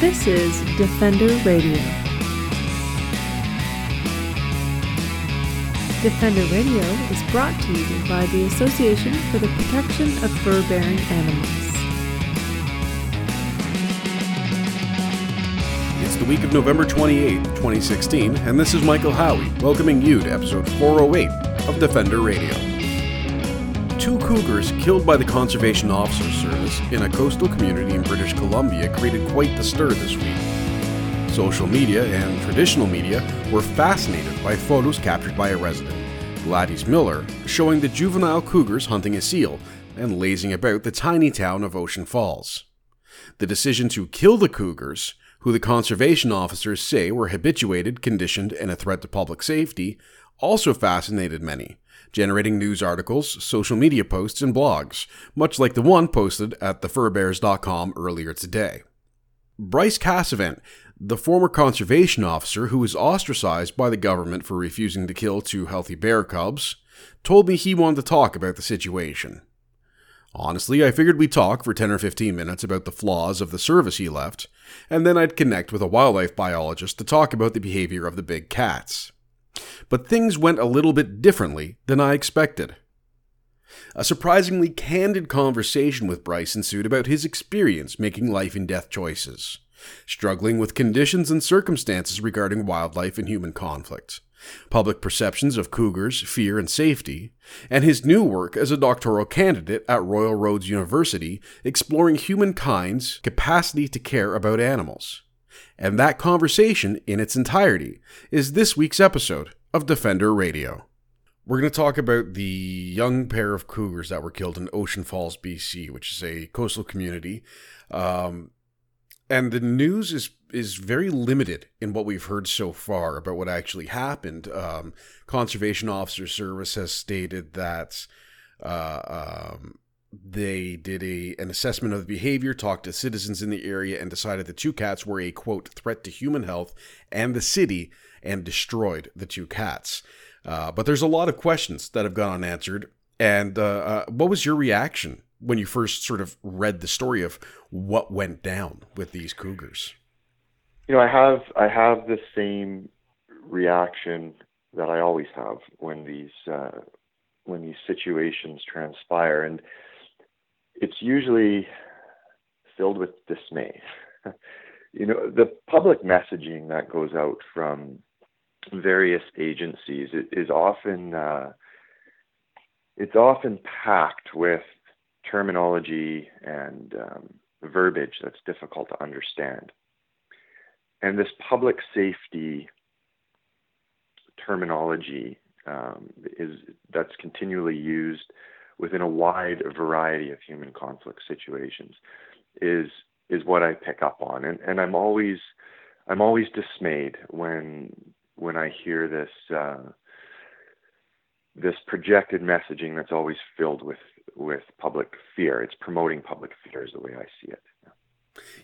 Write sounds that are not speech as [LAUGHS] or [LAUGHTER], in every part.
This is Defender Radio. Defender Radio is brought to you by the Association for the Protection of Fur-Bearing Animals. It's the week of November 28, 2016, and this is Michael Howie, welcoming you to episode 408 of Defender Radio. Two cougars killed by the Conservation Officer Service in a coastal community in British Columbia created quite the stir this week. Social media and traditional media were fascinated by photos captured by a resident, Gladys Miller, showing the juvenile cougars hunting a seal and lazing about the tiny town of Ocean Falls. The decision to kill the cougars, who the conservation officers say were habituated, conditioned, and a threat to public safety, also fascinated many, generating news articles, social media posts, and blogs, much like the one posted at thefurbearers.com earlier today. Bryce Casavant, the former conservation officer who was ostracized by the government for refusing to kill two healthy bear cubs, told me he wanted to talk about the situation. Honestly, I figured we'd talk for 10 or 15 minutes about the flaws of the service he left, and then I'd connect with a wildlife biologist to talk about the behavior of the big cats. But things went a little bit differently than I expected. A surprisingly candid conversation with Bryce ensued about his experience making life and death choices, struggling with conditions and circumstances regarding wildlife and human conflict, public perceptions of cougars, fear, and safety, and his new work as a doctoral candidate at Royal Roads University exploring humankind's capacity to care about animals. And that conversation in its entirety is this week's episode of Defender Radio. We're going to talk about the young pair of cougars that were killed in Ocean Falls, BC, which is a coastal community. Um, and the news is is very limited in what we've heard so far about what actually happened. Um, Conservation Officer Service has stated that uh, um, they did a an assessment of the behavior, talked to citizens in the area, and decided the two cats were a quote threat to human health and the city, and destroyed the two cats. Uh, but there's a lot of questions that have gone unanswered. And uh, uh, what was your reaction when you first sort of read the story of what went down with these cougars? You know, I have I have the same reaction that I always have when these uh, when these situations transpire, and it's usually filled with dismay. [LAUGHS] you know, the public messaging that goes out from various agencies is often uh, it's often packed with terminology and um, verbiage that's difficult to understand. And this public safety terminology um, is that's continually used within a wide variety of human conflict situations is is what I pick up on, and and I'm always I'm always dismayed when when I hear this uh, this projected messaging that's always filled with with public fear. It's promoting public fear is the way I see it.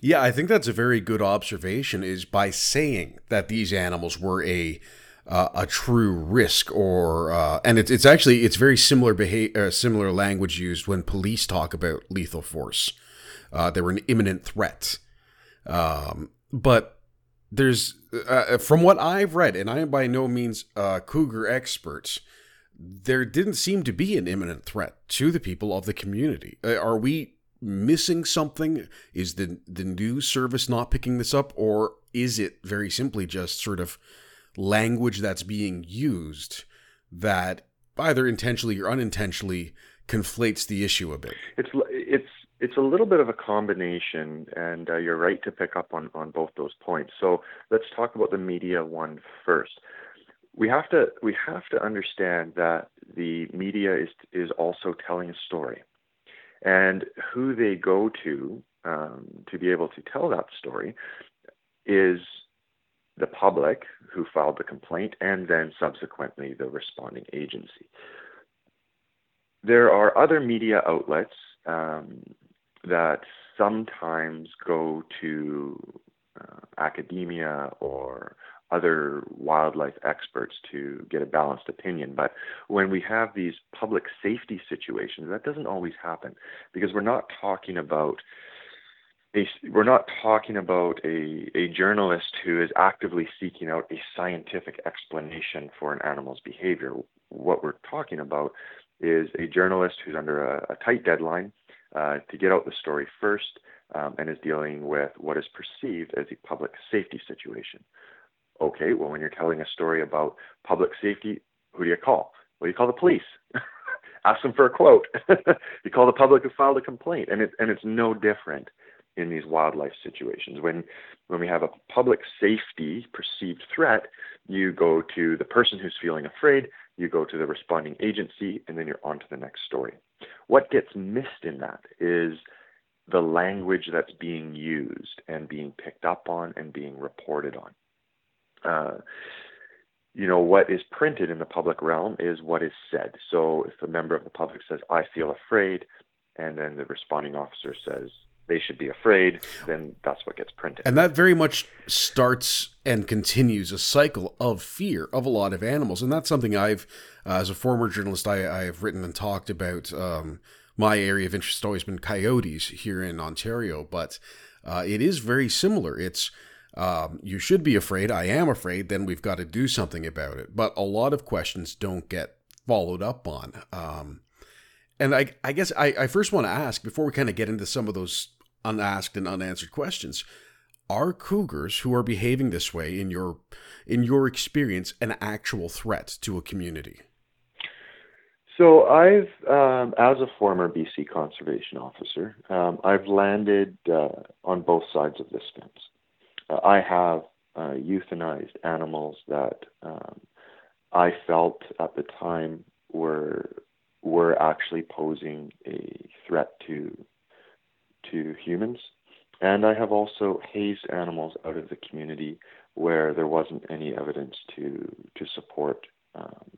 Yeah, I think that's a very good observation. Is by saying that these animals were a uh, a true risk, or uh, and it's it's actually it's very similar behavior, uh, similar language used when police talk about lethal force. Uh, they were an imminent threat, um, but there's uh, from what I've read, and I am by no means a cougar expert there didn't seem to be an imminent threat to the people of the community. Uh, are we missing something? Is the the news service not picking this up, or is it very simply just sort of language that's being used that either intentionally or unintentionally conflates the issue a bit? It's it's it's a little bit of a combination, and uh, you're right to pick up on on both those points. So let's talk about the media one first we have to we have to understand that the media is is also telling a story, and who they go to um, to be able to tell that story is the public who filed the complaint, and then subsequently the responding agency. There are other media outlets um, that sometimes go to uh, academia or other wildlife experts to get a balanced opinion. But when we have these public safety situations, that doesn't always happen because we're not talking about a, we're not talking about a, a journalist who is actively seeking out a scientific explanation for an animal's behavior. What we're talking about is a journalist who's under a, a tight deadline uh, to get out the story first um, and is dealing with what is perceived as a public safety situation. Okay, well, when you're telling a story about public safety, who do you call? Well, you call the police. [LAUGHS] Ask them for a quote. [LAUGHS] you call the public who filed a complaint, and it, and it's no different in these wildlife situations. When when we have a public safety perceived threat, you go to the person who's feeling afraid, you go to the responding agency, and then you're on to the next story. What gets missed in that is the language that's being used and being picked up on and being reported on. Uh, you know, what is printed in the public realm is what is said. So if a member of the public says, I feel afraid, and then the responding officer says, they should be afraid, then that's what gets printed. And that very much starts and continues a cycle of fear of a lot of animals. And that's something I've, uh, as a former journalist, I, I, have written and talked about. Um, my area of interest has always been coyotes here in Ontario, but uh, it is very similar. It's um, you should be afraid. I am afraid. Then we've got to do something about it. But a lot of questions don't get followed up on. Um, and I, I guess I, I first want to ask before we kind of get into some of those unasked and unanswered questions. Are cougars who are behaving this way in your in your experience an actual threat to a community? So I've, um, as a former BC conservation officer, um, I've landed uh, on both sides of this fence. Uh, I have uh, euthanized animals that um, I felt at the time were were actually posing a threat to to humans. And I have also hazed animals out of the community where there wasn't any evidence to to support um,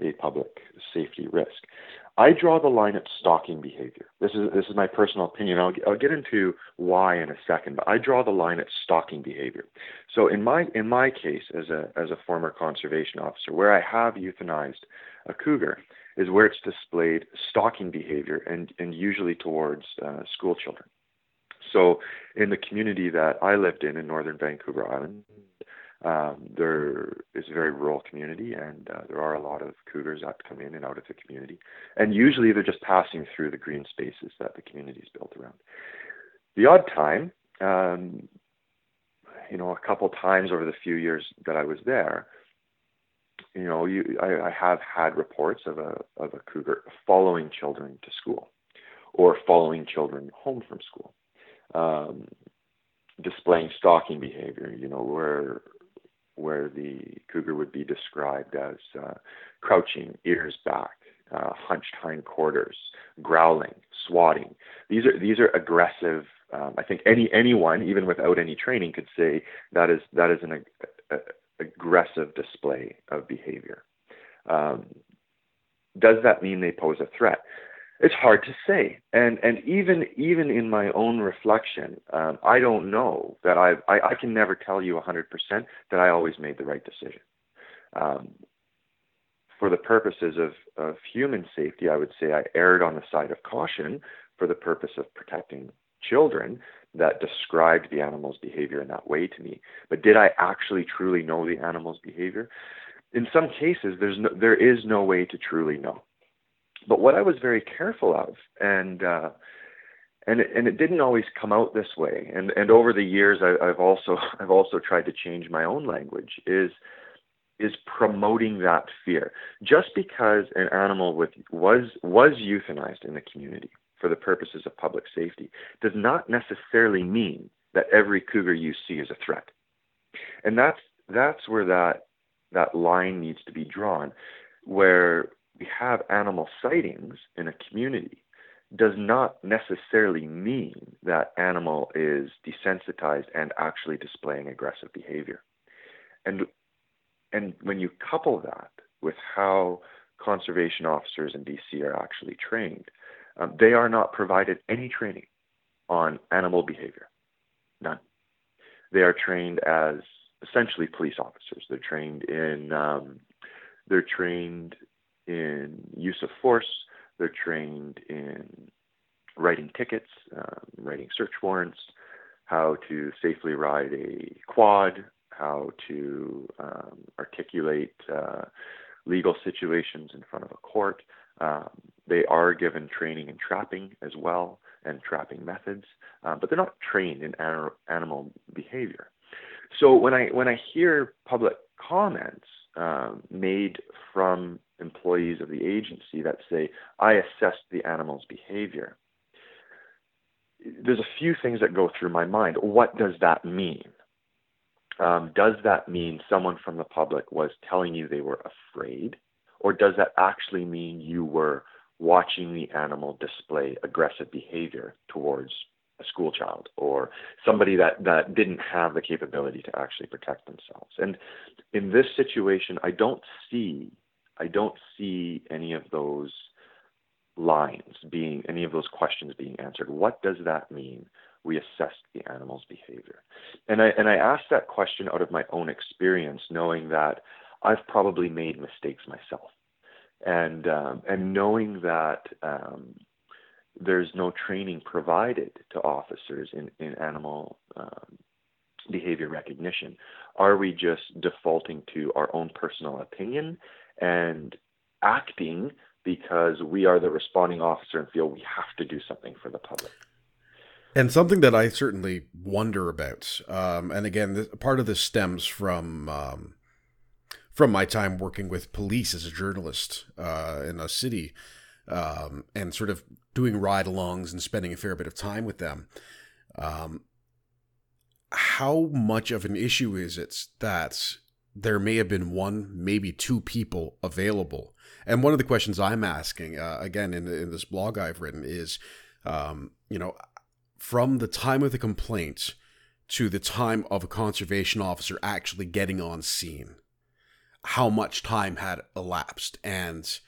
a public safety risk. I draw the line at stalking behavior. This is this is my personal opinion. I'll, I'll get into why in a second, but I draw the line at stalking behavior. So in my in my case, as a as a former conservation officer, where I have euthanized a cougar, is where it's displayed stalking behavior and, and usually towards uh, school children. So, in the community that I lived in in northern Vancouver Island, um, there is a very rural community, and uh, there are a lot of cougars that come in and out of the community. And usually they're just passing through the green spaces that the community is built around. The odd time, um, you know, a couple times over the few years that I was there, you know, you, I, I have had reports of a of a cougar following children to school, or following children home from school, um, displaying stalking behavior. You know, where where the cougar would be described as uh, crouching, ears back, uh, hunched hindquarters, growling, swatting. These are these are aggressive. Um, I think any anyone, even without any training, could say that is that is an a, a, aggressive display of behavior. Um, does that mean they pose a threat? It's hard to say, and and even even in my own reflection, um, I don't know that I, I I can never tell you 100% that I always made the right decision. Um, for the purposes of, of human safety, I would say I erred on the side of caution for the purpose of protecting children that described the animal's behavior in that way to me. But did I actually truly know the animal's behavior? In some cases, there's no, there is no way to truly know. But what I was very careful of, and uh, and and it didn't always come out this way. And and over the years, I, I've also [LAUGHS] I've also tried to change my own language. Is is promoting that fear. Just because an animal with was was euthanized in the community for the purposes of public safety does not necessarily mean that every cougar you see is a threat. And that's that's where that that line needs to be drawn, where we have animal sightings in a community does not necessarily mean that animal is desensitized and actually displaying aggressive behavior. And and when you couple that with how conservation officers in BC are actually trained, um, they are not provided any training on animal behavior. None. They are trained as essentially police officers. They're trained in um, they're trained in use of force. They're trained in writing tickets, um, writing search warrants, how to safely ride a quad, how to um, articulate uh, legal situations in front of a court. Um, they are given training in trapping as well and trapping methods, uh, but they're not trained in an- animal behavior. So when I when I hear public comments um, made from employees of the agency that say, "I assessed the animal's behavior," there's a few things that go through my mind. What does that mean? Um, does that mean someone from the public was telling you they were afraid? Or does that actually mean you were watching the animal display aggressive behavior towards a school child or somebody that, that didn't have the capability to actually protect themselves? And in this situation, I don't see I don't see any of those lines being any of those questions being answered. What does that mean? We assess the animal's behavior. And I and I ask that question out of my own experience, knowing that I've probably made mistakes myself. And um, and knowing that um, there's no training provided to officers in, in animal um, behavior recognition. Are we just defaulting to our own personal opinion and acting because we are the responding officer and feel we have to do something for the public. And something that I certainly wonder about, um, and again, part of this stems from um, from my time working with police as a journalist uh, in a city, um, and sort of doing ride-alongs and spending a fair bit of time with them. Um, how much of an issue is it that there may have been one, maybe two people available and one of the questions I'm asking, uh, again, in, in this blog I've written, is, um, you know, from the time of the complaint to the time of a conservation officer actually getting on scene, how much time had elapsed, and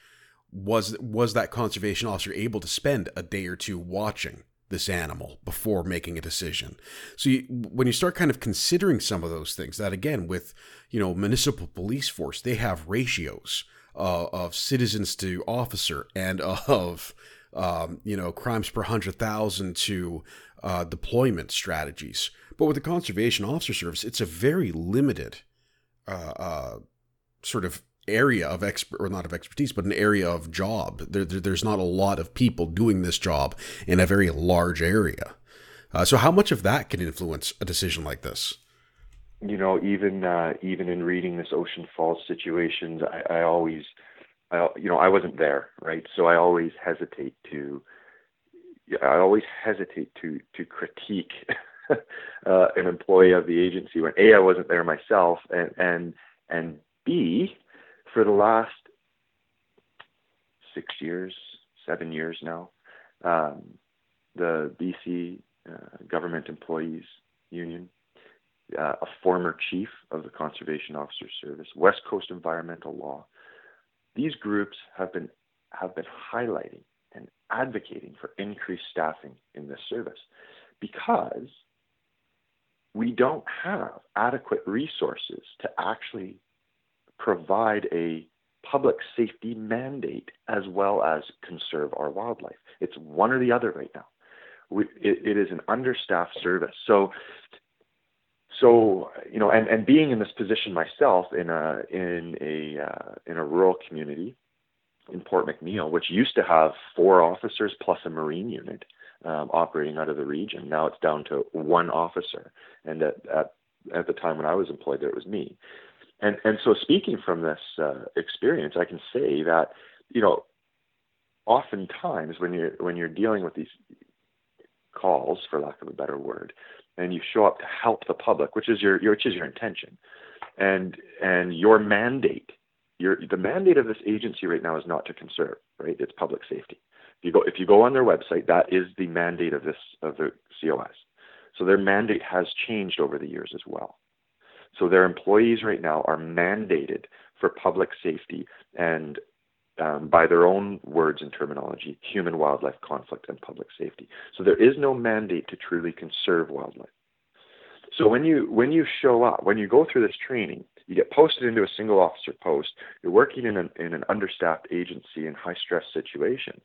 was was that conservation officer able to spend a day or two watching this animal before making a decision. So you, when you start kind of considering some of those things, that again with you know municipal police force, they have ratios uh, of citizens to officer and of um, you know crimes per hundred thousand to uh, deployment strategies. But with the conservation officer service, it's a very limited uh, uh sort of area of expert or not of expertise, but an area of job. There, there, there's not a lot of people doing this job in a very large area. Uh, so, how much of that can influence a decision like this? you know, even uh, even in reading this Ocean Falls situations, I, I always, I, you know, I wasn't there, right? So I always hesitate to, I always hesitate to to critique [LAUGHS] uh, an employee of the agency when a I wasn't there myself, and and and b for the last six years, seven years now, um, the BC uh, Government Employees Union uh, a former chief of the Conservation Officer Service, West Coast Environmental Law. These groups have been have been highlighting and advocating for increased staffing in this service because we don't have adequate resources to actually provide a public safety mandate as well as conserve our wildlife. It's one or the other right now. We, it, it is an understaffed service. So so you know, and, and being in this position myself in a in a uh, in a rural community in Port McNeill, which used to have four officers plus a marine unit um, operating out of the region, now it's down to one officer. And at, at at the time when I was employed there, it was me. And and so speaking from this uh, experience, I can say that you know, oftentimes when you're when you're dealing with these calls, for lack of a better word, and you show up to help the public, which is your, your which is your intention, and and your mandate, your the mandate of this agency right now is not to conserve, right? It's public safety. If you go if you go on their website, that is the mandate of this of the COS. So their mandate has changed over the years as well. So their employees right now are mandated for public safety and um, by their own words and terminology, human wildlife conflict and public safety. So there is no mandate to truly conserve wildlife. So when you when you show up, when you go through this training, you get posted into a single officer post. You're working in an in an understaffed agency in high stress situations,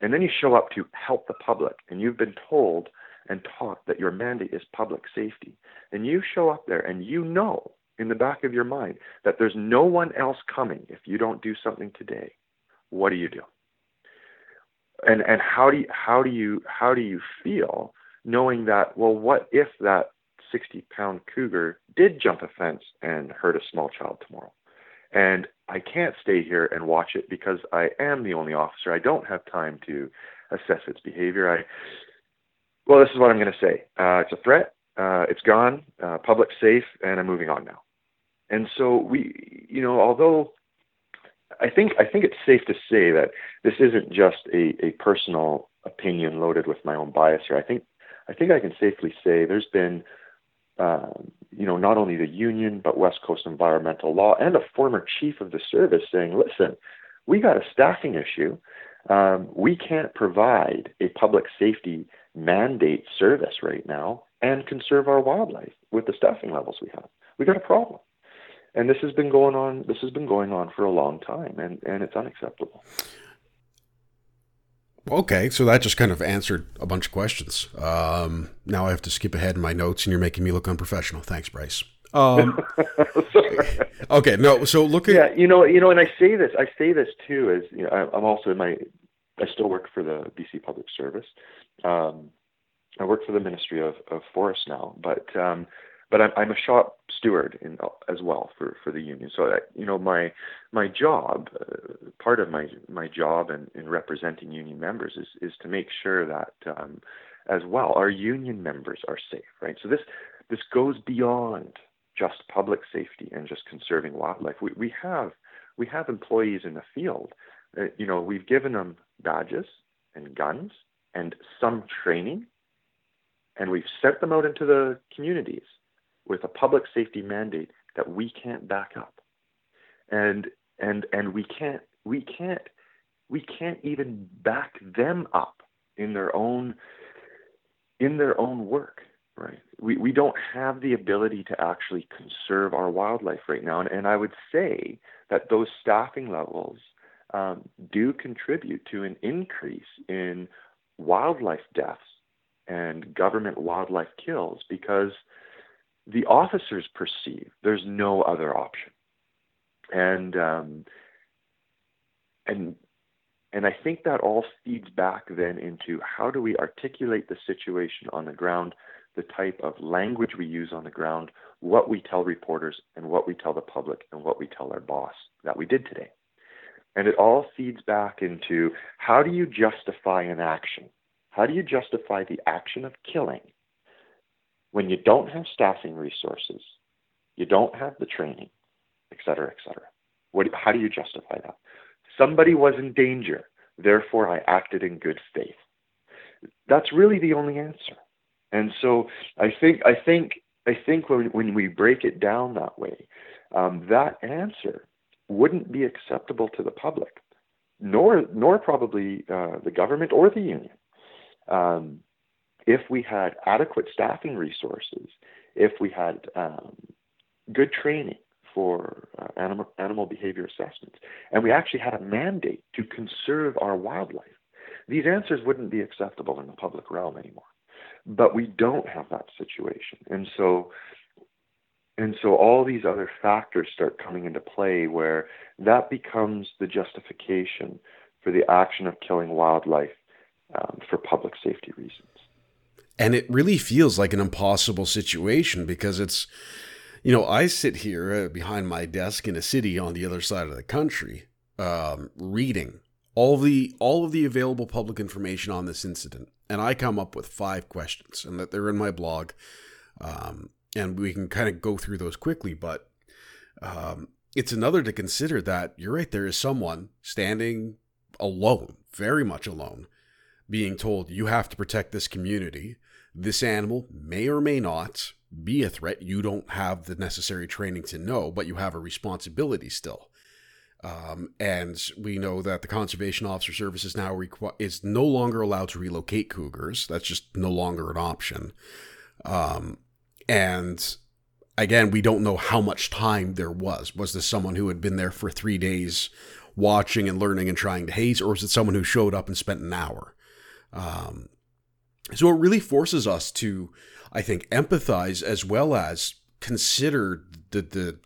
and then you show up to help the public, and you've been told and taught that your mandate is public safety, and you show up there and you know in the back of your mind that there's no one else coming if you don't do something today, what do you do? And and how do you how do you how do you feel knowing that well what if that 60 pound cougar did jump a fence and hurt a small child tomorrow? And I can't stay here and watch it because I am the only officer. I don't have time to assess its behavior. I well, this is what I'm going to say. Uh, it's a threat. Uh, it's gone. Uh, public safe, and I'm moving on now. And so we, you know, although I think I think it's safe to say that this isn't just a, a personal opinion loaded with my own bias here. I think I think I can safely say there's been, uh, you know, not only the union but West Coast Environmental Law and a former chief of the service saying, listen, we got a staffing issue. Um, we can't provide a public safety mandate service right now and conserve our wildlife with the staffing levels we have. We got a problem. And this has been going on this has been going on for a long time and and it's unacceptable. Okay so that just kind of answered a bunch of questions. Um, now i have to skip ahead in my notes and you're making me look unprofessional. Thanks bryce. Um, [LAUGHS] okay no so look at yeah you know you know and i say this i say this too as you know i'm also in my i still work for the bc public service um, i work for the ministry of, of forest now but um, but I'm, I'm a shop steward in, as well for, for the union. So you know my my job, uh, part of my my job in, in representing union members is is to make sure that um, as well our union members are safe, right? So this this goes beyond just public safety and just conserving wildlife. We we have we have employees in the field. Uh, you know we've given them badges and guns and some training, and we've sent them out into the communities with a public safety mandate that we can't back up. And and and we can't we can't we can't even back them up in their own in their own work right we we don't have the ability to actually conserve our wildlife right now and, and i would say that those staffing levels um, do contribute to an increase in wildlife deaths and government wildlife kills because the officers perceive there's no other option, and um, and and I think that all feeds back then into how do we articulate the situation on the ground, the type of language we use on the ground, what we tell reporters, and what we tell the public, and what we tell our boss that we did today. And it all feeds back into how do you justify an action? How do you justify the action of killing when you don't have staffing resources, you don't have the training, et cetera, et cetera. What, how do you justify that? Somebody was in danger, therefore I acted in good faith. That's really the only answer. And so I think I think I think when when we break it down that way, um, that answer wouldn't be acceptable to the public, nor nor probably uh, the government or the union. Um, if we had adequate staffing resources, if we had um, good training for uh, animal, animal behavior assessments, and we actually had a mandate to conserve our wildlife, these answers wouldn't be acceptable in the public realm anymore. But we don't have that situation, and so and so all these other factors start coming into play where that becomes the justification for the action of killing wildlife um, for public safety reasons. And it really feels like an impossible situation because it's, you know, I sit here uh, behind my desk in a city on the other side of the country, um, reading all the all of the available public information on this incident, and I come up with five questions, and that they're in my blog, um, and we can kind of go through those quickly. But um, it's another to consider that you're right. There is someone standing alone, very much alone, being told you have to protect this community. This animal may or may not be a threat. You don't have the necessary training to know, but you have a responsibility still. Um, and we know that the Conservation Officer Service is now requ- is no longer allowed to relocate cougars. That's just no longer an option. Um, and again, we don't know how much time there was. Was this someone who had been there for three days watching and learning and trying to haze, or was it someone who showed up and spent an hour? Um, So it really forces us to, I think, empathize as well as consider the the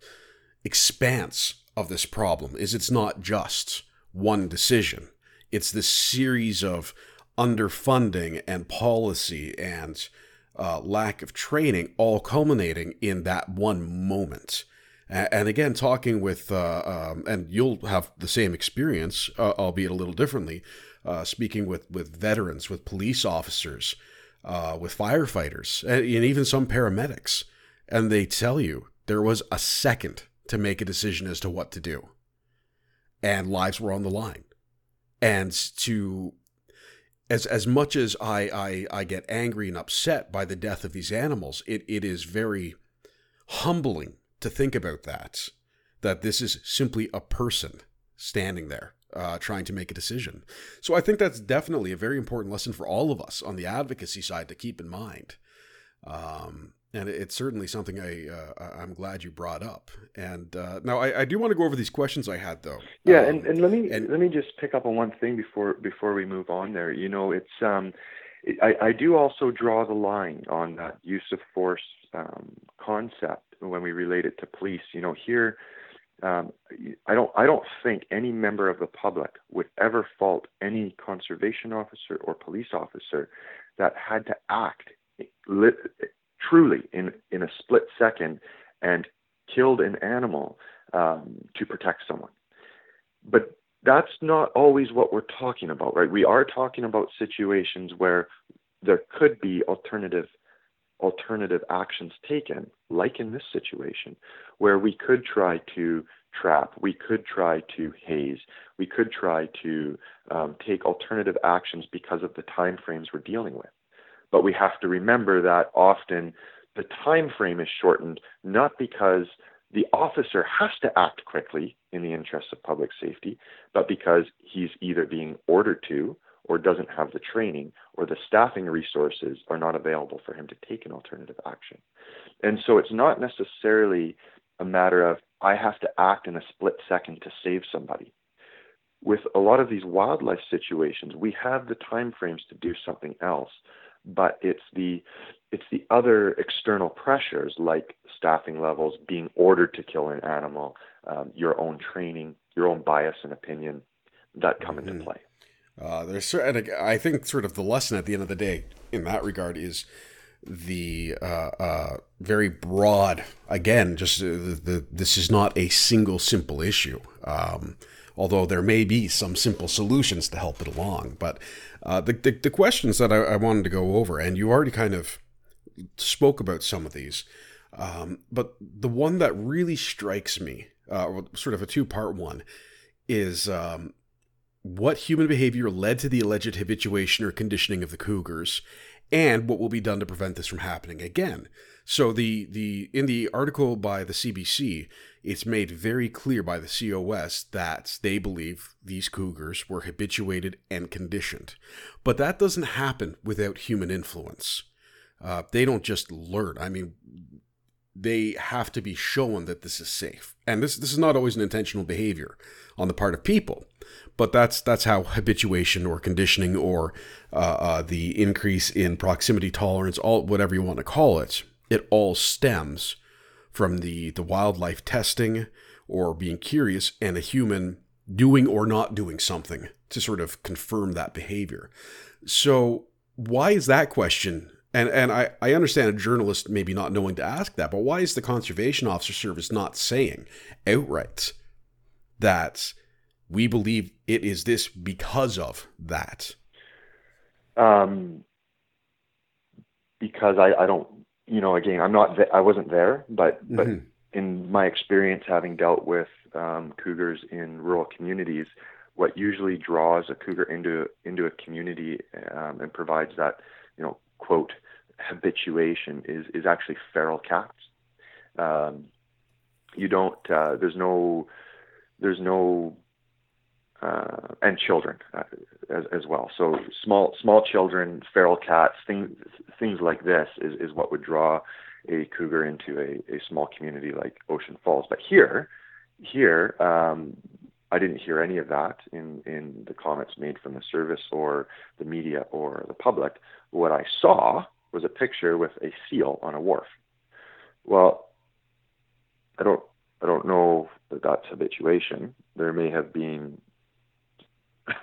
expanse of this problem. Is it's not just one decision; it's this series of underfunding and policy and uh, lack of training, all culminating in that one moment. And again, talking with, uh, um, and you'll have the same experience, uh, albeit a little differently, uh, speaking with, with veterans, with police officers, uh, with firefighters, and, and even some paramedics. And they tell you there was a second to make a decision as to what to do. And lives were on the line. And to as as much as I, I I get angry and upset by the death of these animals, it, it is very humbling to think about that. That this is simply a person standing there uh, trying to make a decision. So I think that's definitely a very important lesson for all of us on the advocacy side to keep in mind. Um, and it's certainly something I uh, I'm glad you brought up. And uh, now I, I, do want to go over these questions I had though. Yeah, um, and, and let me and, let me just pick up on one thing before before we move on. There, you know, it's um, I, I do also draw the line on that use of force um, concept when we relate it to police. You know, here. Um, I don't. I don't think any member of the public would ever fault any conservation officer or police officer that had to act truly in, in a split second and killed an animal um, to protect someone. But that's not always what we're talking about, right? We are talking about situations where there could be alternative alternative actions taken, like in this situation, where we could try to trap, we could try to haze, we could try to um, take alternative actions because of the time frames we're dealing with. But we have to remember that often the time frame is shortened not because the officer has to act quickly in the interests of public safety, but because he's either being ordered to or doesn't have the training or the staffing resources are not available for him to take an alternative action. And so it's not necessarily a matter of I have to act in a split second to save somebody. With a lot of these wildlife situations, we have the time frames to do something else but it's the it's the other external pressures like staffing levels, being ordered to kill an animal, um, your own training, your own bias and opinion that come mm-hmm. into play. Uh, there's and I think sort of the lesson at the end of the day in that regard is the uh, uh, very broad. Again, just uh, the, the, this is not a single simple issue. Um, although there may be some simple solutions to help it along. But uh, the, the, the questions that I, I, wanted to go over, and you already kind of spoke about some of these, um, but the one that really strikes me, uh, sort of a two part one, is um, what human behavior led to the alleged habituation or conditioning of the cougars, and what will be done to prevent this from happening again. So the the in the article by the CBC, it's made very clear by the COS that they believe these cougars were habituated and conditioned, but that doesn't happen without human influence. Uh, they don't just learn. I mean, they have to be shown that this is safe, and this this is not always an intentional behavior on the part of people, but that's that's how habituation or conditioning or uh, uh, the increase in proximity tolerance, all whatever you want to call it, it all stems from the, the wildlife testing or being curious and a human doing or not doing something to sort of confirm that behavior. So, why is that question? And, and I, I understand a journalist maybe not knowing to ask that, but why is the Conservation Officer Service not saying outright that we believe it is this because of that? Um, because I, I don't you know, again, I'm not, I wasn't there, but mm-hmm. but in my experience, having dealt with um, cougars in rural communities, what usually draws a cougar into into a community um, and provides that, you know, quote habituation is is actually feral cats. Um, you don't. Uh, there's no. There's no uh, and children uh, as, as well. So small small children, feral cats, things things like this is, is what would draw a cougar into a, a small community like Ocean Falls. But here, here, um, I, didn't hear any of that in, in the comments made from the service or the media or the public. What I saw was a picture with a seal on a wharf. Well, I don't I don't know that that's habituation. There may have been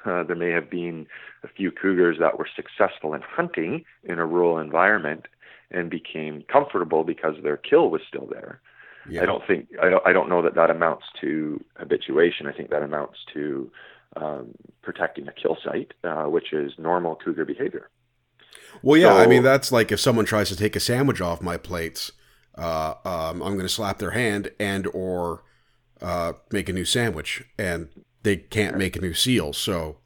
uh, there may have been a few cougars that were successful in hunting in a rural environment and became comfortable because their kill was still there. Yeah. I don't think I don't I don't know that that amounts to habituation. I think that amounts to um, protecting a kill site, uh, which is normal cougar behavior. Well, yeah, so, I mean that's like if someone tries to take a sandwich off my plates, uh, um, I'm going to slap their hand and or uh, make a new sandwich, and they can't make a new seal. So,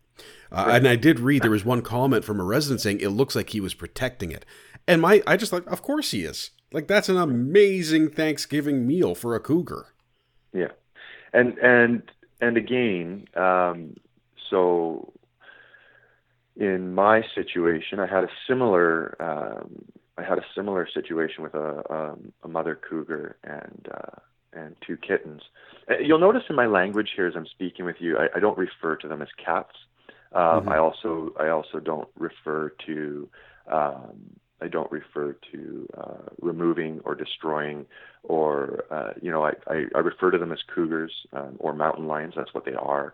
uh, and I did read there was one comment from a resident saying it looks like he was protecting it, and my I just like, of course he is. Like that's an amazing Thanksgiving meal for a cougar. Yeah, and and and again, um, so in my situation, I had a similar um, I had a similar situation with a um, a mother cougar and uh, and two kittens. Uh, you'll notice in my language here as I'm speaking with you, I, I don't refer to them as cats. Um, mm-hmm. I also I also don't refer to um, I don't refer to uh, removing or destroying, or uh, you know, I, I, I, refer to them as cougars um, or mountain lions. That's what they are,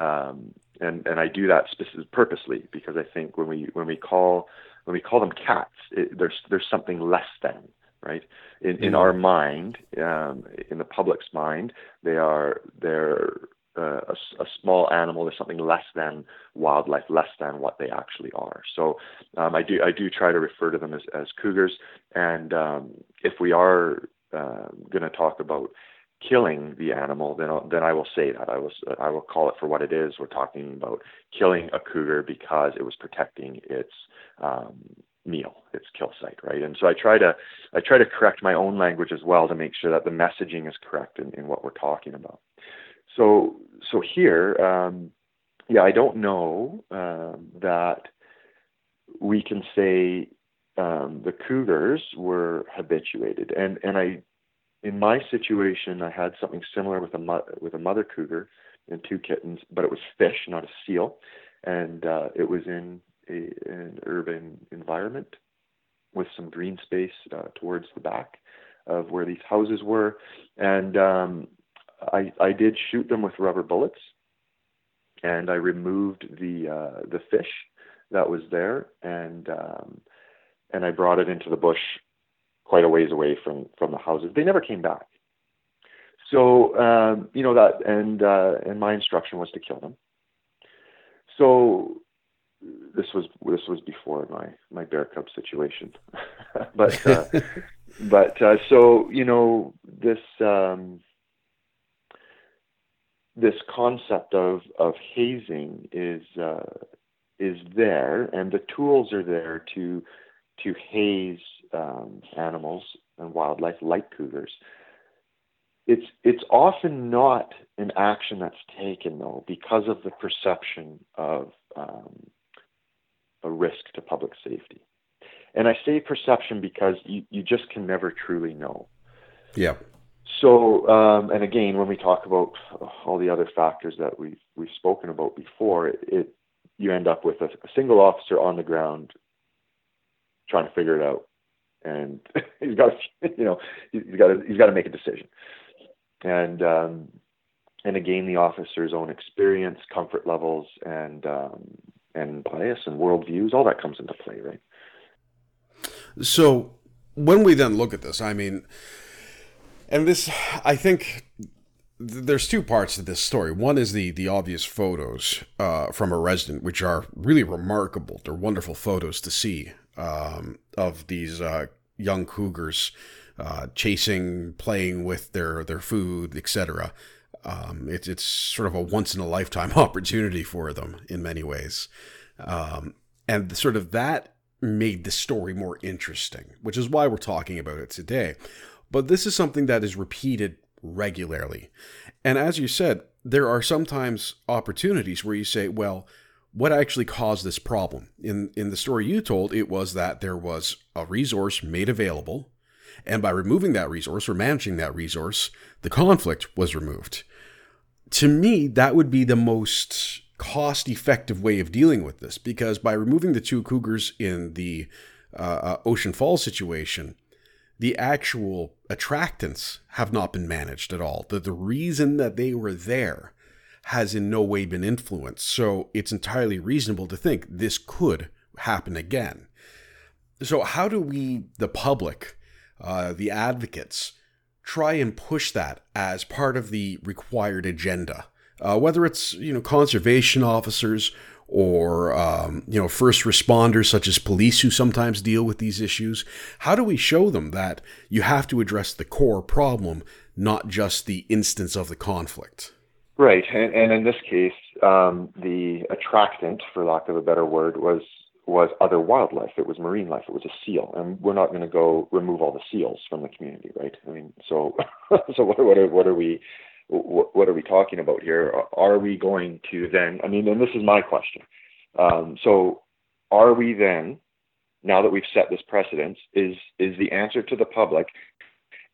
um, and and I do that purposely because I think when we when we call when we call them cats, it, there's there's something less than right in in our mind, um, in the public's mind, they are they're uh, a, a, small animal They're something less than wildlife, less than what they actually are. So um, I do I do try to refer to them as, as cougars. And um, if we are uh, going to talk about killing the animal, then I'll, then I will say that I will I will call it for what it is. We're talking about killing a cougar because it was protecting its um, meal, its kill site, right? And so I try to I try to correct my own language as well to make sure that the messaging is correct in, in what we're talking about. So so here, um, yeah, I don't know um, that we can say um, the Cougars were habituated, and and I, in my situation, I had something similar with a mo- with a mother cougar and two kittens, but it was fish, not a seal, and uh, it was in a, an urban environment with some green space uh, towards the back of where these houses were, and um, I, I did shoot them with rubber bullets, and I removed the uh, the fish that was there, and um, and I brought it into the bush quite a ways away from from the houses. They never came back. So um, you know that, and uh, and my instruction was to kill them. So this was this was before my my bear cub situation, [LAUGHS] but uh, [LAUGHS] but uh, so you know this. Um, this concept of of hazing is uh, is there, and the tools are there to to haze um, animals and wildlife like cougars. It's it's often not an action that's taken though because of the perception of um, a risk to public safety. And I say perception because you, you just can never truly know. Yeah. So, um, and again, when we talk about all the other factors that we've we've spoken about before, it, it you end up with a, a, single officer on the ground trying to figure it out, and [LAUGHS] he's got to, you know, he's got to he's got to make a decision, and um, and again, the officer's own experience, comfort levels, and um, and bias and worldviews, all that comes into play, right? So, when we then look at this, I mean and this, I think, there's two parts to this story. One is the the obvious photos uh, from a resident, which are really remarkable. They're wonderful photos to see um, of these uh, young cougars uh, chasing, playing with their their food, etc. Um, it's it's sort of a once in a lifetime [LAUGHS] opportunity for them in many ways, um, and sort of that made the story more interesting, which is why we're talking about it today. But this is something that is repeated regularly. And as you said, there are sometimes opportunities where you say, well, what actually caused this problem? In in the story you told, it was that there was a resource made available, and by removing that resource or managing that resource, the conflict was removed. To me, that would be the most cost effective way of dealing with this because by removing the two cougars in the uh, uh, Ocean Falls situation, the actual attractants have not been managed at all. The, the reason that they were there has in no way been influenced. So it's entirely reasonable to think this could happen again. So, how do we, the public, uh, the advocates, try and push that as part of the required agenda? Uh, whether it's you know conservation officers or um, you know first responders such as police who sometimes deal with these issues how do we show them that you have to address the core problem not just the instance of the conflict right and, and in this case um, the attractant for lack of a better word was was other wildlife it was marine life it was a seal and we're not going to go remove all the seals from the community right i mean so [LAUGHS] so what, what are what are we what are we talking about here? Are we going to then, I mean, and this is my question. Um, so are we then, now that we've set this precedence, is, is the answer to the public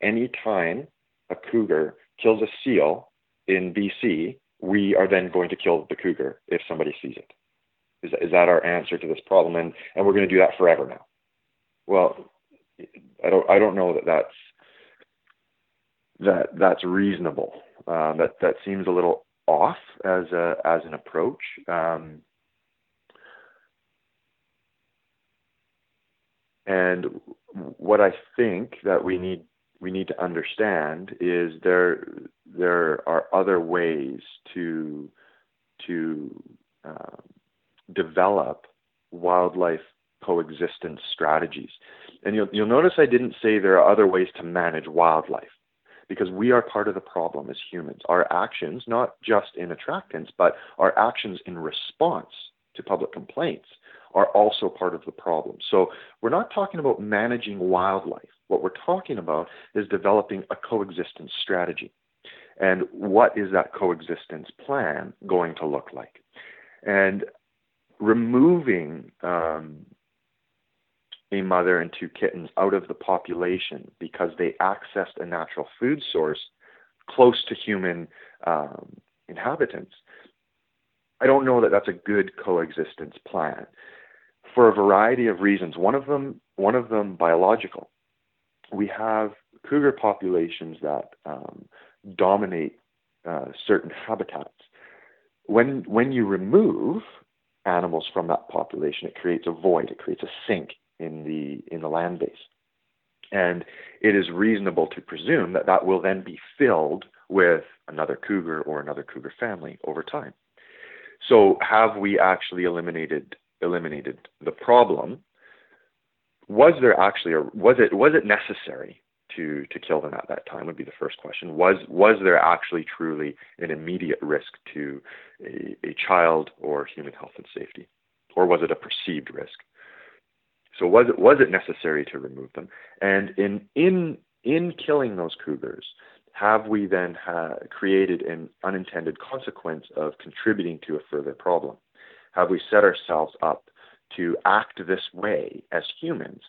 anytime a cougar kills a seal in BC, we are then going to kill the cougar if somebody sees it? Is, is that our answer to this problem? And, and we're going to do that forever now. Well, I don't, I don't know that that's, that that's reasonable. Um, that that seems a little off as a as an approach. Um, and what I think that we need we need to understand is there there are other ways to to um, develop wildlife coexistence strategies. And you'll, you'll notice I didn't say there are other ways to manage wildlife because we are part of the problem as humans. Our actions, not just in attractants, but our actions in response to public complaints are also part of the problem. So we're not talking about managing wildlife. What we're talking about is developing a coexistence strategy. And what is that coexistence plan going to look like? And removing um, a mother and two kittens out of the population because they accessed a natural food source close to human um, inhabitants. I don't know that that's a good coexistence plan for a variety of reasons. One of them, one of them, biological. We have cougar populations that um, dominate uh, certain habitats. When when you remove animals from that population, it creates a void. It creates a sink in the in the land base. And it is reasonable to presume that that will then be filled with another cougar or another cougar family over time. So have we actually eliminated eliminated the problem? Was there actually a was it was it necessary to to kill them at that time would be the first question. Was was there actually truly an immediate risk to a, a child or human health and safety? Or was it a perceived risk? So was it was it necessary to remove them? And in in in killing those cougars, have we then ha- created an unintended consequence of contributing to a further problem? Have we set ourselves up to act this way as humans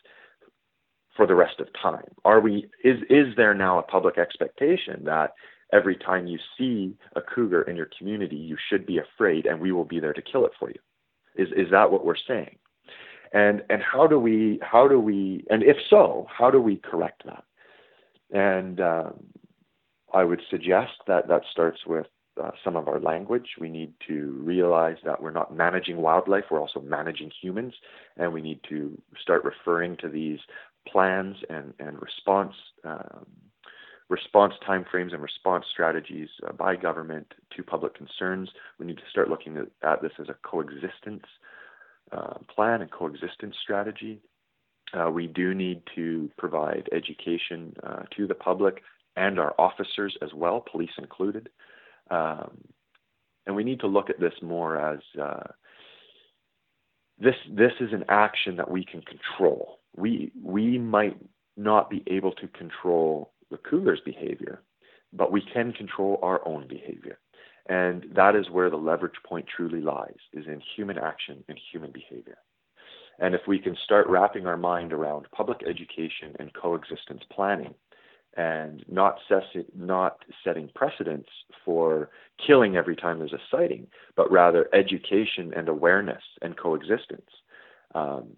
for the rest of time? Are we is is there now a public expectation that every time you see a cougar in your community, you should be afraid and we will be there to kill it for you? Is is that what we're saying? and and how do we how do we and if so how do we correct that and um, i would suggest that that starts with uh, some of our language we need to realize that we're not managing wildlife we're also managing humans and we need to start referring to these plans and and response um, response timeframes and response strategies uh, by government to public concerns we need to start looking at, at this as a coexistence uh, plan and coexistence strategy. Uh, we do need to provide education uh, to the public and our officers as well, police included. Um, and we need to look at this more as uh, this this is an action that we can control. We we might not be able to control the cougar's behavior, but we can control our own behavior. And that is where the leverage point truly lies, is in human action and human behavior. And if we can start wrapping our mind around public education and coexistence planning and not, not setting precedents for killing every time there's a sighting, but rather education and awareness and coexistence, um,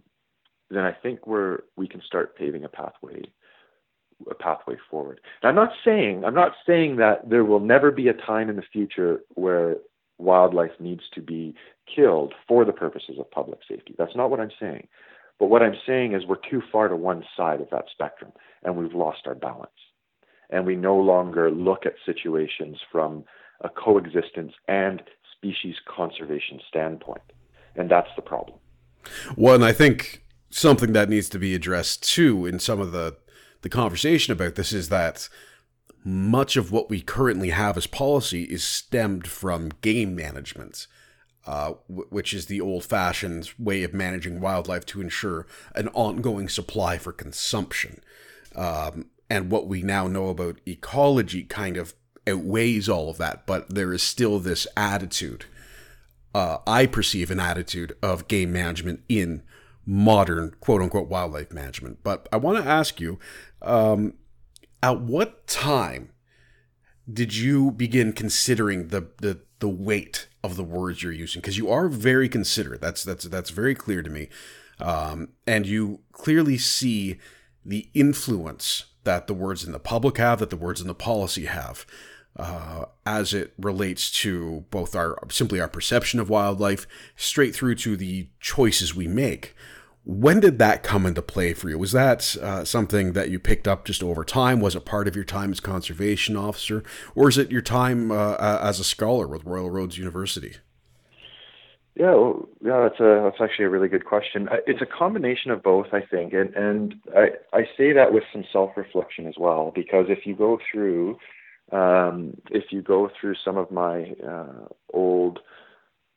then I think we're we can start paving a pathway a pathway forward. And I'm not saying I'm not saying that there will never be a time in the future where wildlife needs to be killed for the purposes of public safety. That's not what I'm saying. But what I'm saying is we're too far to one side of that spectrum and we've lost our balance. And we no longer look at situations from a coexistence and species conservation standpoint. And that's the problem. Well, and I think something that needs to be addressed too in some of the the conversation about this is that much of what we currently have as policy is stemmed from game management, uh, w- which is the old fashioned way of managing wildlife to ensure an ongoing supply for consumption. Um, and what we now know about ecology kind of outweighs all of that, but there is still this attitude. Uh, I perceive an attitude of game management in modern quote unquote wildlife management. But I want to ask you um, at what time did you begin considering the, the, the weight of the words you're using? Because you are very considerate. That's, that's, that's very clear to me. Um, and you clearly see the influence that the words in the public have, that the words in the policy have. Uh, as it relates to both our simply our perception of wildlife, straight through to the choices we make. When did that come into play for you? Was that uh, something that you picked up just over time? Was it part of your time as conservation officer, or is it your time uh, as a scholar with Royal Roads University? Yeah, well, yeah, that's a that's actually a really good question. It's a combination of both, I think, and and I I say that with some self reflection as well, because if you go through, um, if you go through some of my uh, old,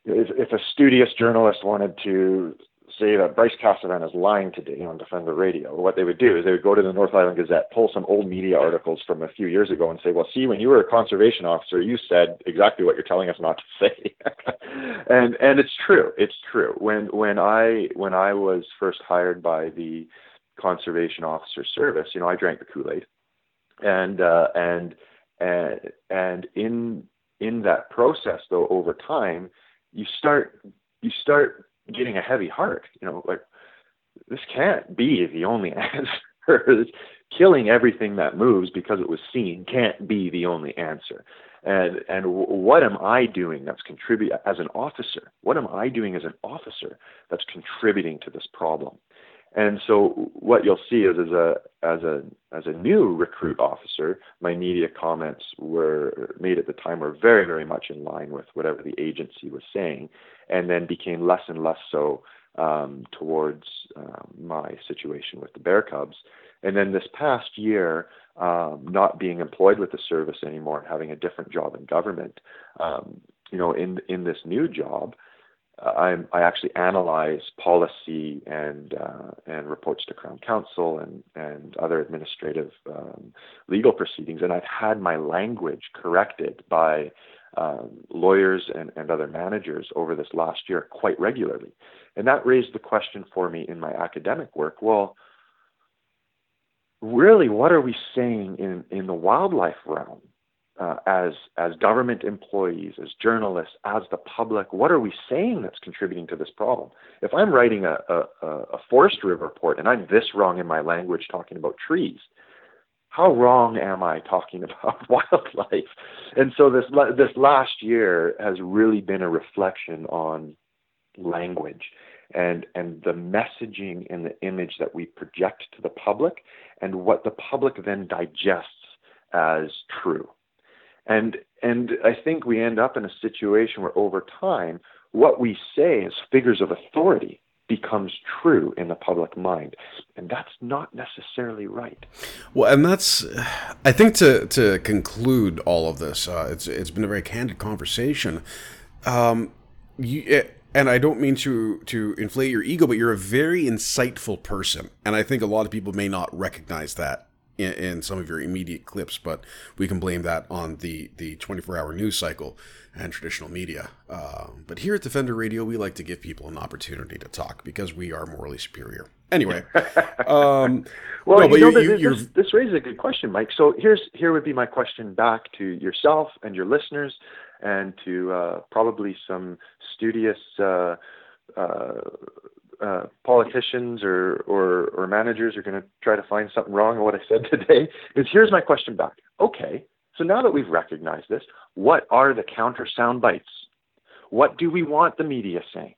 if, if a studious journalist wanted to say that Bryce Casavant is lying today on Defender Radio, what they would do is they would go to the North Island Gazette, pull some old media articles from a few years ago, and say, "Well, see, when you were a conservation officer, you said exactly what you're telling us not to say." [LAUGHS] and and it's true. It's true. When when I when I was first hired by the conservation officer service, you know, I drank the Kool Aid, and uh, and and and in in that process, though, over time, you start you start getting a heavy heart. You know, like this can't be the only [LAUGHS] answer. Killing everything that moves because it was seen can't be the only answer. And and what am I doing that's contributing as an officer? What am I doing as an officer that's contributing to this problem? And so what you'll see is as a as a as a new recruit officer, my media comments were made at the time were very very much in line with whatever the agency was saying, and then became less and less so um, towards um, my situation with the Bear Cubs. And then this past year, um, not being employed with the service anymore and having a different job in government, um, you know, in in this new job, I, I actually analyze policy and uh, and reports to Crown Counsel and and other administrative um, legal proceedings, and I've had my language corrected by um, lawyers and, and other managers over this last year quite regularly, and that raised the question for me in my academic work. Well, really, what are we saying in in the wildlife realm? Uh, as as government employees, as journalists, as the public? What are we saying that's contributing to this problem? If I'm writing a, a, a forestry report and I'm this wrong in my language talking about trees, how wrong am I talking [LAUGHS] about wildlife? And so this this last year has really been a reflection on language and and the messaging and the image that we project to the public and what the public then digests as true. And and I think we end up in a situation where over time what we say as figures of authority becomes true in the public mind. And that's not necessarily right. Well and that's i think to to conclude all of this uh, it's it's been a very candid conversation. Um you it, and I don't mean to to inflate your ego, but you're a very insightful person, and I think a lot of people may not recognize that in, in, some of your immediate clips, but we can blame that on the the 24 hour news cycle and traditional media. Uh, but here at Defender Radio, we like to give people an opportunity to talk because we are morally superior. Anyway, [LAUGHS] um, well, no, you know, you, this, this, raises a good question, Mike. So here's here would be my question back to yourself and your listeners, and to uh, probably some studious. Uh, uh, uh, politicians or, or, or managers are going to try to find something wrong in what I said [LAUGHS] today is here's my question back. Okay, so now that we've recognized this, what are the counter sound bites? What do we want the media saying?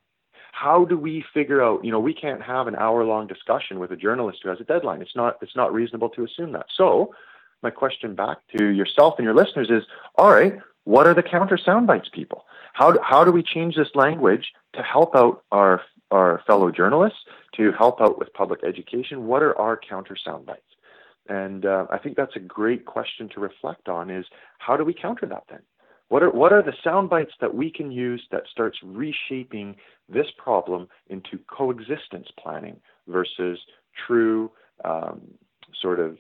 How do we figure out, you know, we can't have an hour long discussion with a journalist who has a deadline. It's not it's not reasonable to assume that. So my question back to yourself and your listeners is, all right, what are the counter sound bites, people? How how do we change this language to help out our our fellow journalists, to help out with public education? What are our counter sound bites? And uh, I think that's a great question to reflect on is how do we counter that then? What are, what are the sound bites that we can use that starts reshaping this problem into coexistence planning versus true um, sort of,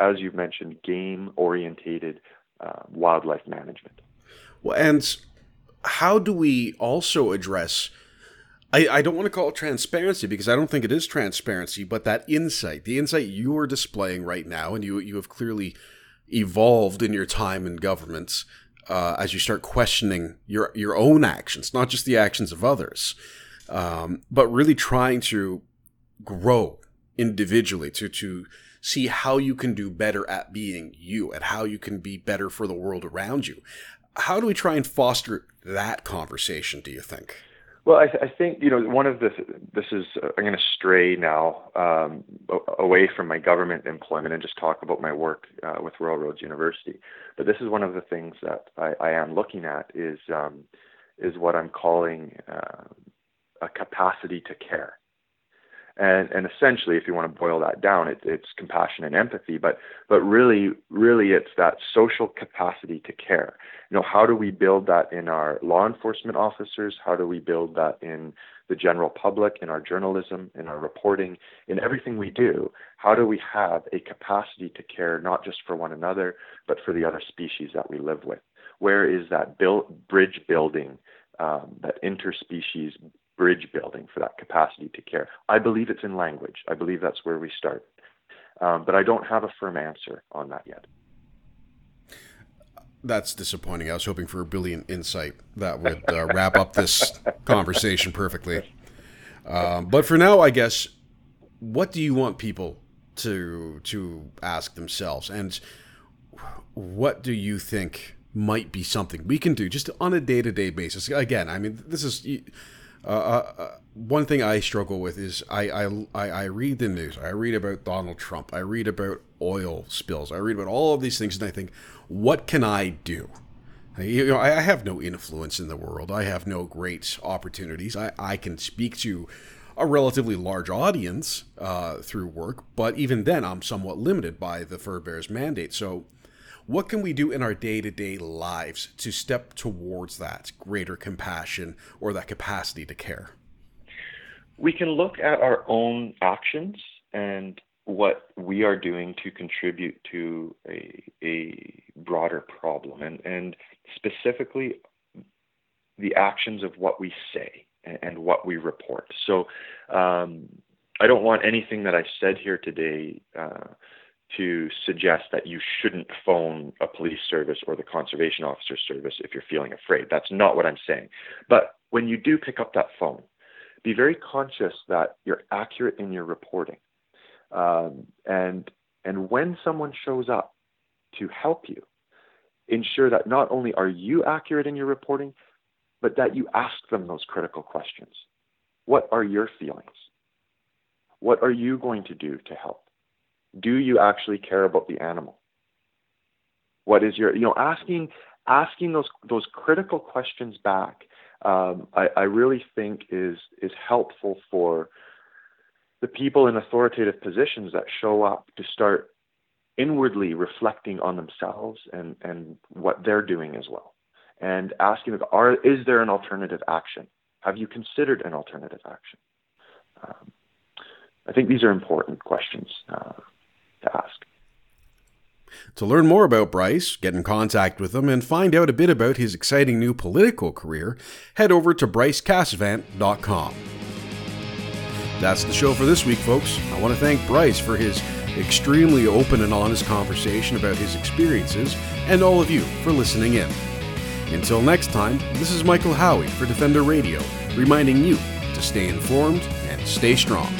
as you've mentioned, game orientated uh, wildlife management? Well, and how do we also address I, I don't want to call it transparency because I don't think it is transparency, but that insight, the insight you are displaying right now, and you you have clearly evolved in your time in governments uh, as you start questioning your your own actions, not just the actions of others, um, but really trying to grow individually to to see how you can do better at being you and how you can be better for the world around you. How do we try and foster that conversation? Do you think? Well, I, th- I, think you know one of the this is uh, I'm going to stray now um, away from my government employment and just talk about my work uh, with Royal Roads University. But this is one of the things that I, I am looking at is um, is what I'm calling uh, a capacity to care. And, and essentially, if you want to boil that down, it, it's compassion and empathy. But but really, really, it's that social capacity to care. You know, how do we build that in our law enforcement officers? How do we build that in the general public, in our journalism, in our reporting, in everything we do? How do we have a capacity to care not just for one another, but for the other species that we live with? Where is that bridge building, um, that interspecies bridge building for that capacity to care. I believe it's in language. I believe that's where we start. Um, but I don't have a firm answer on that yet. That's disappointing. I was hoping for a brilliant insight that would uh, wrap up this [LAUGHS] conversation perfectly. Um, but for now, I guess, what do you want people to to ask themselves, and what do you think might be something we can do just on a day to day basis? Again, I mean, this is uh, uh, uh, one thing I struggle with is I, I, I read the news. I read about Donald Trump. I read about oil spills. I read about all of these things, and I think, what can I do? You know, I have no influence in the world. I have no great opportunities. I, I can speak to a relatively large audience uh, through work, but even then, I'm somewhat limited by the Fur Bears mandate. So, what can we do in our day to day lives to step towards that greater compassion or that capacity to care? We can look at our own actions and what we are doing to contribute to a, a broader problem and, and specifically the actions of what we say and, what we report. So um, I don't want anything that I said here today uh, to suggest that you shouldn't phone a police service or the conservation officer service if you're feeling afraid. That's not what I'm saying. But when you do pick up that phone, be very conscious that you're accurate in your reporting. Um, and and when someone shows up to help you, ensure that not only are you accurate in your reporting, but that you ask them those critical questions. What are your feelings? What are you going to do to help? Do you actually care about the animal? What is your, you know, asking asking those those critical questions back, um, I, I really think is is helpful for the people in authoritative positions that show up to start inwardly reflecting on themselves and and what they're doing as well, and asking, are is there an alternative action? Have you considered an alternative action? Um, I think these are important questions. Uh, to ask. To learn more about Bryce, get in contact with him, and find out a bit about his exciting new political career, head over to brycecasavant.com. That's the show for this week, folks. I want to thank Bryce for his extremely open and honest conversation about his experiences, and all of you for listening in. Until next time, this is Michael Howie for Defender Radio, reminding you to stay informed and stay strong.